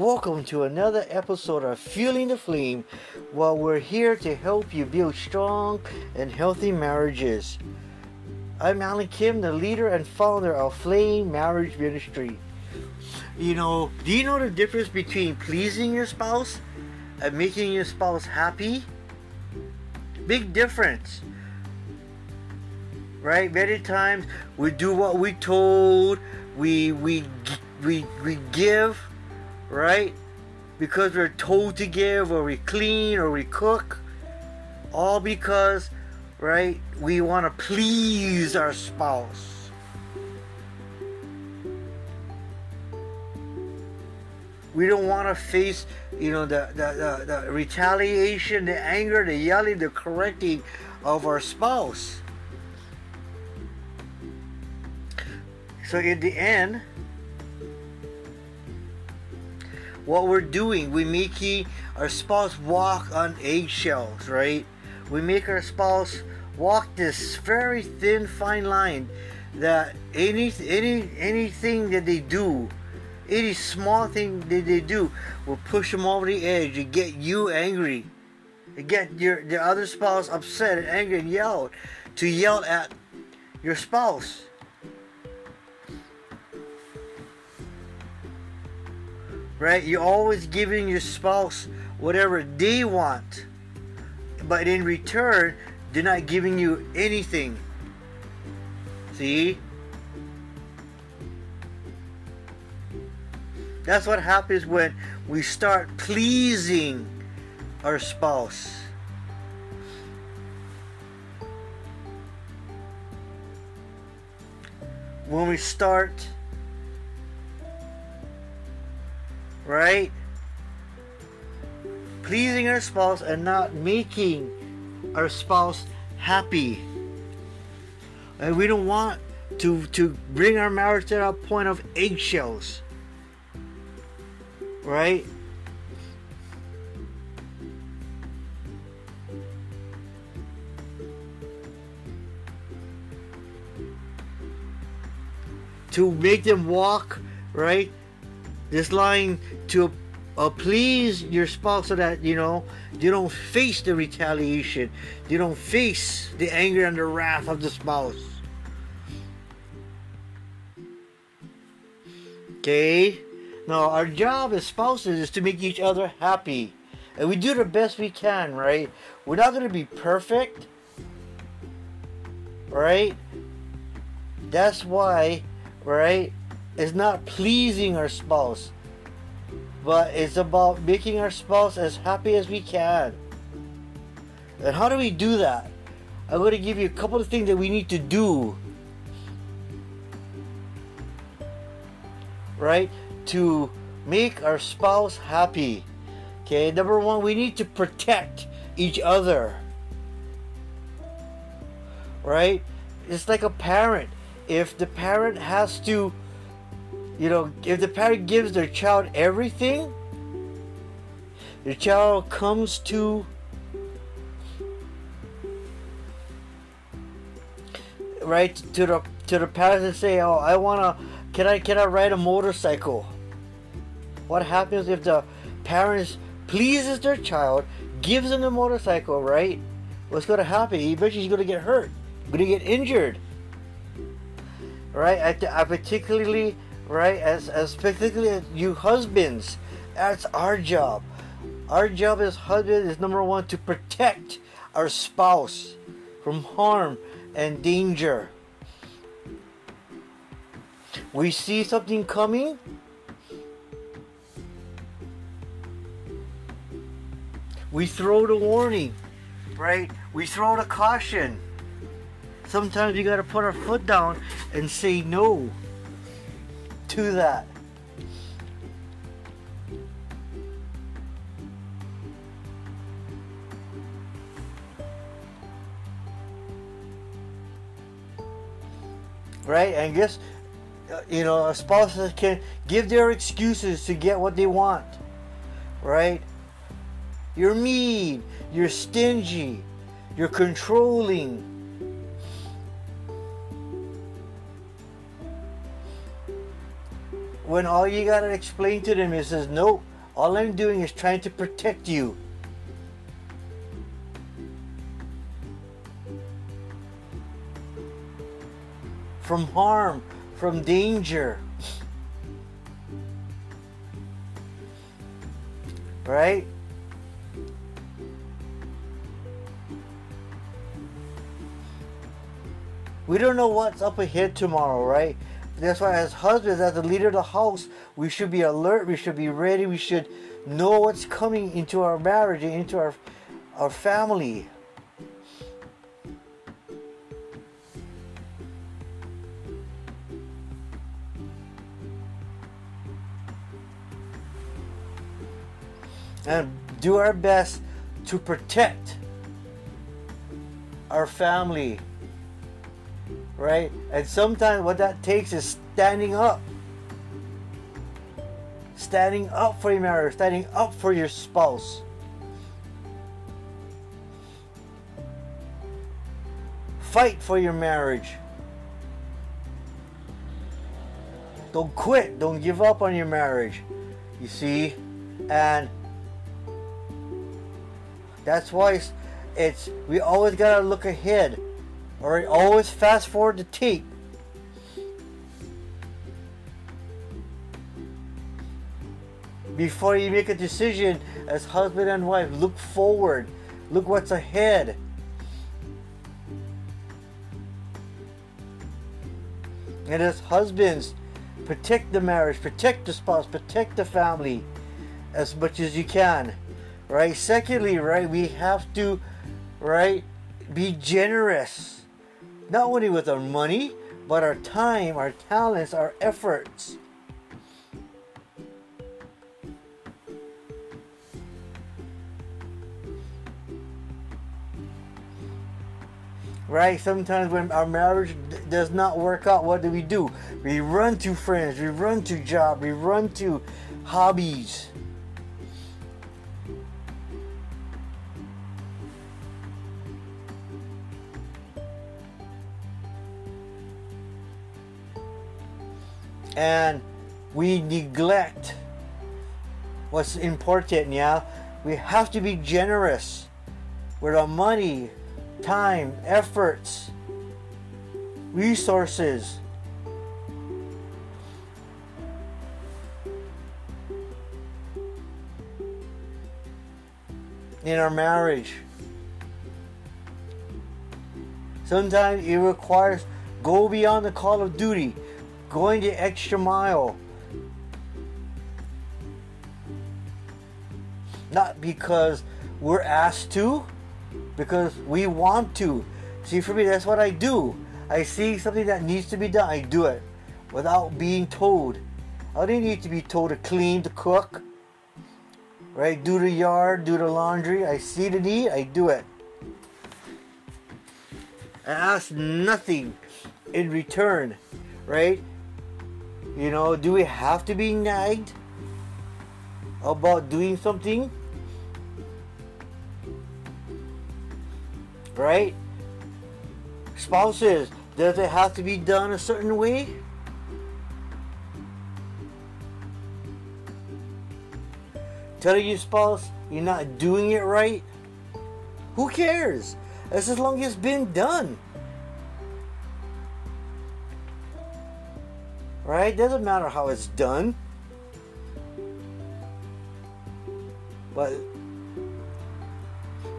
Welcome to another episode of Fueling the Flame. Well, we're here to help you build strong and healthy marriages. I'm Alan Kim, the leader and founder of Flame Marriage Ministry. You know, do you know the difference between pleasing your spouse and making your spouse happy? Big difference. Right? Many times we do what we told, we we we we give, right? Because we're told to give or we clean or we cook. All because, right, we want to please our spouse. We don't want to face, you know, the, the, the, the retaliation, the anger, the yelling, the correcting of our spouse. So in the end, what we're doing, we making our spouse walk on eggshells, right? We make our spouse walk this very thin, fine line that any any anything that they do, any small thing that they do, will push them over the edge and get you angry, and get your the other spouse upset and angry and yell, to yell at your spouse. Right? You're always giving your spouse whatever they want, but in return, they're not giving you anything. See? That's what happens when we start pleasing our spouse. When we start right? Pleasing our spouse and not making our spouse happy. And we don't want to to bring our marriage to that point of eggshells. Right? To make them walk, right? This line to uh, please your spouse so that you know you don't face the retaliation, you don't face the anger and the wrath of the spouse. Okay, now our job as spouses is to make each other happy, and we do the best we can. Right? We're not going to be perfect. Right? That's why, right? It's not pleasing our spouse, but it's about making our spouse as happy as we can. And how do we do that? I'm going to give you a couple of things that we need to do. Right? To make our spouse happy. Okay, number one, we need to protect each other. Right? It's like a parent. If the parent has to you know, if the parent gives their child everything, the child comes to right to the to the parents and say, "Oh, I wanna, can I can I ride a motorcycle?" What happens if the parents pleases their child, gives them the motorcycle, right? What's gonna happen? Eventually, he's gonna get hurt, gonna get injured, right? I, I particularly right? As, as particularly you husbands, that's our job. Our job as husband is number one to protect our spouse from harm and danger. We see something coming. We throw the warning, right? We throw the caution. Sometimes you got to put our foot down and say no to that. Right? And guess, uh, you know, spouses can give their excuses to get what they want. Right? You're mean. You're stingy. You're controlling when all you gotta explain to them is says nope All I'm doing is trying to protect you. From harm, from danger. Right? We don't know what's up ahead tomorrow, right? That's why, as husbands, as the leader of the house, we should be alert. We should be ready. We should know what's coming into our marriage and into our our family. And do our best to protect our family right? And sometimes what that takes is standing up. Standing up for your marriage, standing up for your spouse. Fight for your marriage. Don't quit. Don't give up on your marriage. You see? And that's why it's, we always got to look ahead Alright, always fast forward the tape. Before you make a decision as husband and wife, look forward. Look what's ahead. And as husbands, protect the marriage, protect the spouse, protect the family as much as you can. Right? Secondly, right, we have to, right, be generous not only with our money, but our time, our talents, our efforts. Right? Sometimes when our marriage d- does not work out, what do we do? We run to friends, we run to job, we run to hobbies. And we neglect what's important, yeah? We have to be generous with our money, time, efforts, resources. In our marriage. Sometimes it requires go beyond the call of duty going the extra mile. Not because we're asked to, because we want to. See, for me, that's what I do. I see something that needs to be done, I do it without being told. I don't need to be told to clean, to cook, right? Do the yard, do the laundry. I see the need, I do it. I ask nothing in return, right? You know, do we have to be nagged about doing something? Right? Spouses, does it have to be done a certain way? Telling your spouse you're not doing it right? Who cares? As long as it's been done. Right? Doesn't matter how it's done. But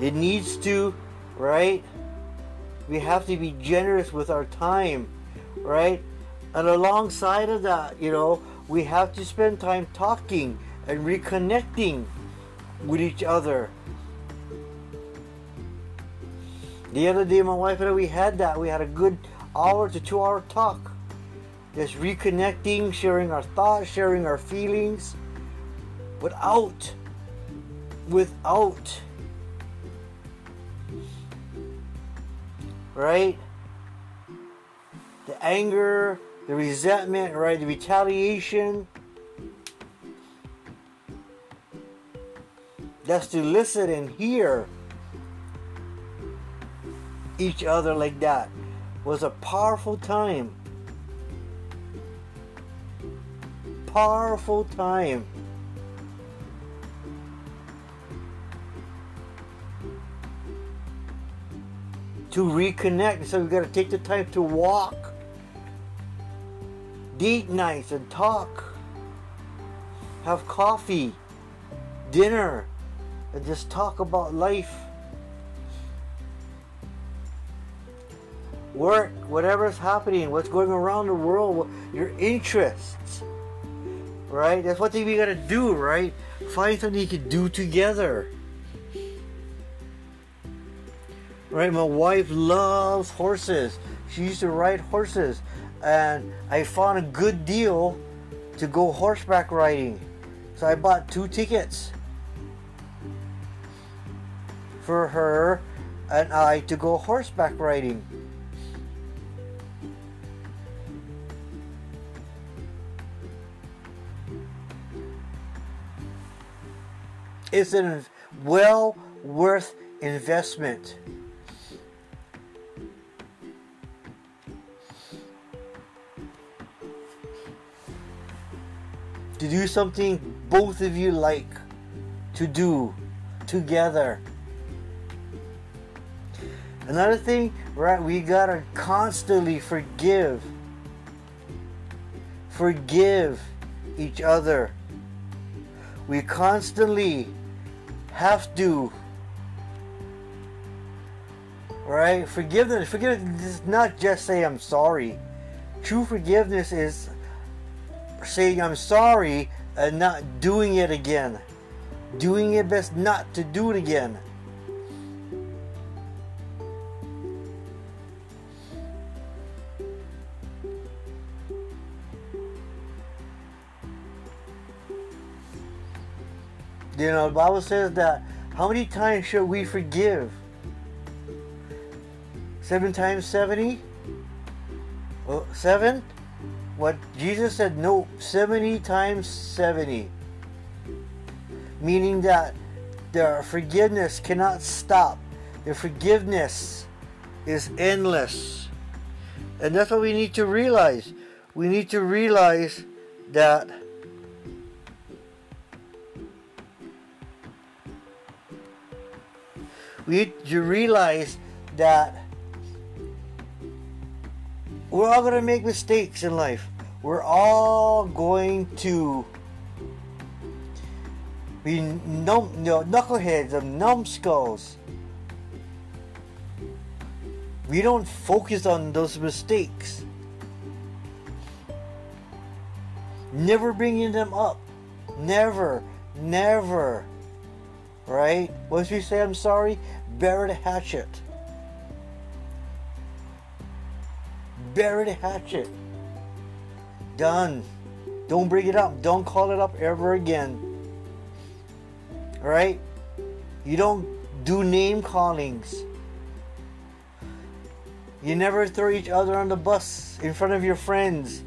it needs to, right? We have to be generous with our time, right? And alongside of that, you know, we have to spend time talking and reconnecting with each other. The other day, my wife and I, we had that. We had a good hour to two hour talk just reconnecting, sharing our thoughts, sharing our feelings without, without, right? The anger, the resentment, right? The retaliation. Just to listen and hear each other like that was a powerful time. powerful time. To reconnect, so we got to take the time to walk, date nights, and talk, have coffee, dinner, and just talk about life. work, whatever's happening, what's going around the world, your interests right? That's what we gotta do, right? Find something you can do together. Right, my wife loves horses. She used to ride horses, and I found a good deal to go horseback riding. So I bought two tickets for her and I to go horseback riding. It's a well worth investment. to do something both of you like to do together. Another thing, right, we gotta constantly forgive. Forgive each other. We constantly have to right forgiveness forgiveness is not just say i'm sorry true forgiveness is saying I'm sorry and not doing it again. Doing your best not to do it again. You know, the Bible says that how many times should we forgive? Seven times 70? Oh, seven? What Jesus said, no, 70 times 70. Meaning that their forgiveness cannot stop. Their forgiveness is endless. And that's what we need to realize. We need to realize that we to realize that we're all going to make mistakes in life. We're all going to be num- you know, knuckleheads and numbskulls. We don't focus on those mistakes. Never bringing them up. Never, never. Right? Once you say I'm sorry, bury the hatchet. bury the hatchet. Done. Don't bring it up. Don't call it up ever again. Alright? You don't do name callings. You never throw each other on the bus in front of your friends.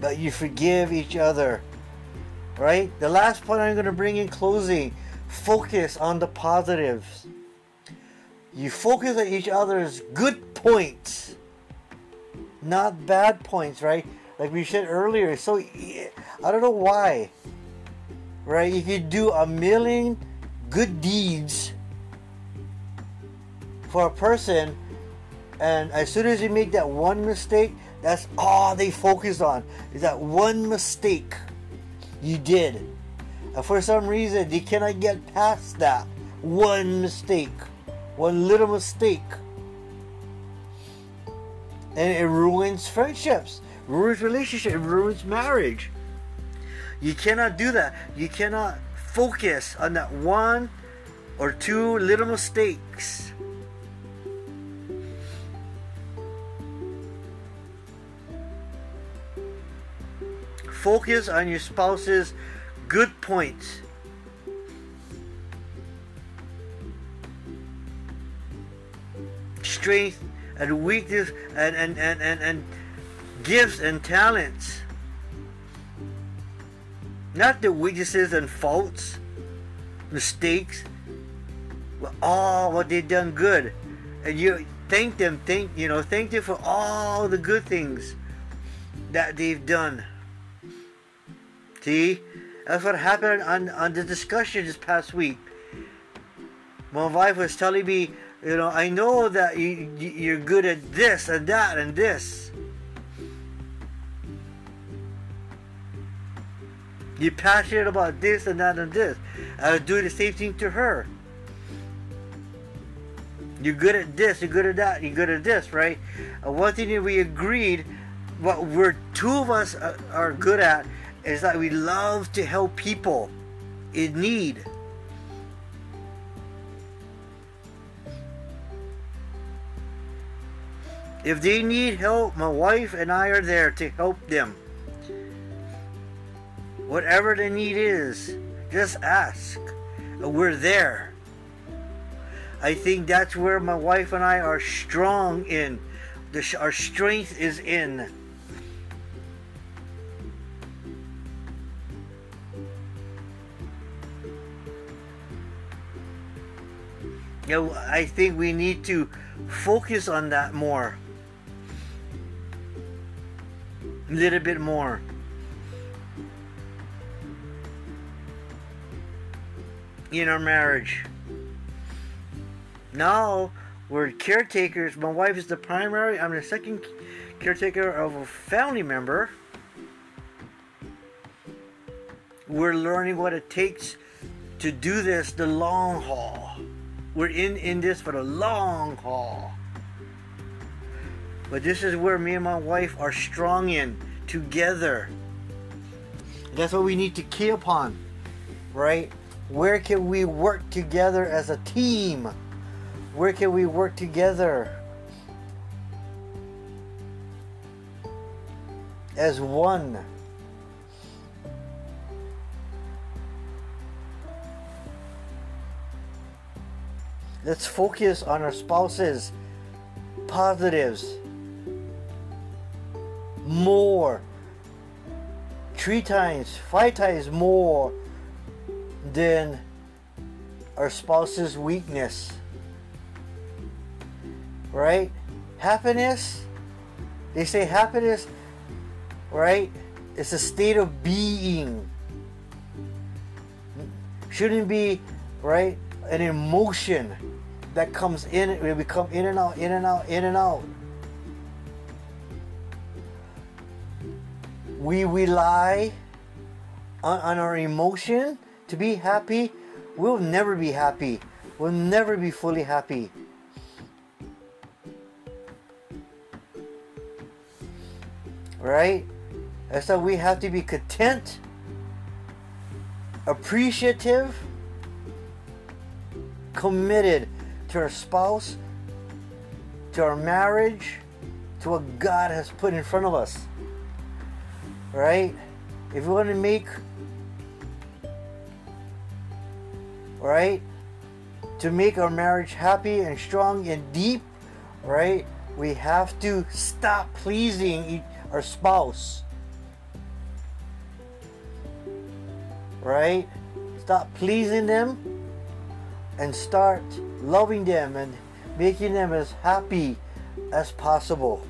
But you forgive each other. Right? The last point I'm going to bring in closing focus on the positives. You focus on each other's good points, not bad points, right? Like we said earlier. So eh, I don't know why, right? If you do a million good deeds for a person, and as soon as you make that one mistake, that's all they focus on is that one mistake you did. And for some reason, they cannot get past that one mistake, one little mistake. And it ruins friendships, ruins relationships, ruins marriage. You cannot do that. You cannot focus on that one or two little mistakes Focus on your spouse's good points. Strength and weakness and, and, and, and, and gifts and talents. Not the weaknesses and faults, mistakes, but all what they've done good. And you thank them, thank you know, thank them for all the good things that they've done. See, that's what happened on on the discussion this past week. My wife was telling me, you know, I know that you you're good at this and that and this. You're passionate about this and that and this. I was doing the same thing to her. You're good at this, you're good at that, you're good at this, right? Uh, one thing that we agreed, what we're two of us uh, are good at, is that we love to help people in need. If they need help, my wife and I are there to help them. Whatever the need is, just ask. We're there. I think that's where my wife and I are strong in. The, our strength is in. You know, I think we need to focus on that more. A little bit more. in our marriage. Now we're caretakers. My wife is the primary. I'm the second caretaker of a family member. We're learning what it takes to do this the long haul. We're in in this for the long haul. But this is where me and my wife are strong in together. That's what we need to key upon, right? Where can we work together as a team? Where can we work together as one? Let's focus on our spouses' positives more. Three times, five times more than our spouse's weakness. Right? Happiness, they say happiness, right? It's a state of being. Shouldn't be, right? An emotion that comes in, we come in and out, in and out, in and out. We rely on, on our emotion to be happy, we'll never be happy. We'll never be fully happy. Right? And so we have to be content, appreciative, committed to our spouse, to our marriage, to what God has put in front of us. Right? If we want to make right? To make our marriage happy and strong and deep, right? We have to stop pleasing our spouse. Right? Stop pleasing them and start loving them and making them as happy as possible.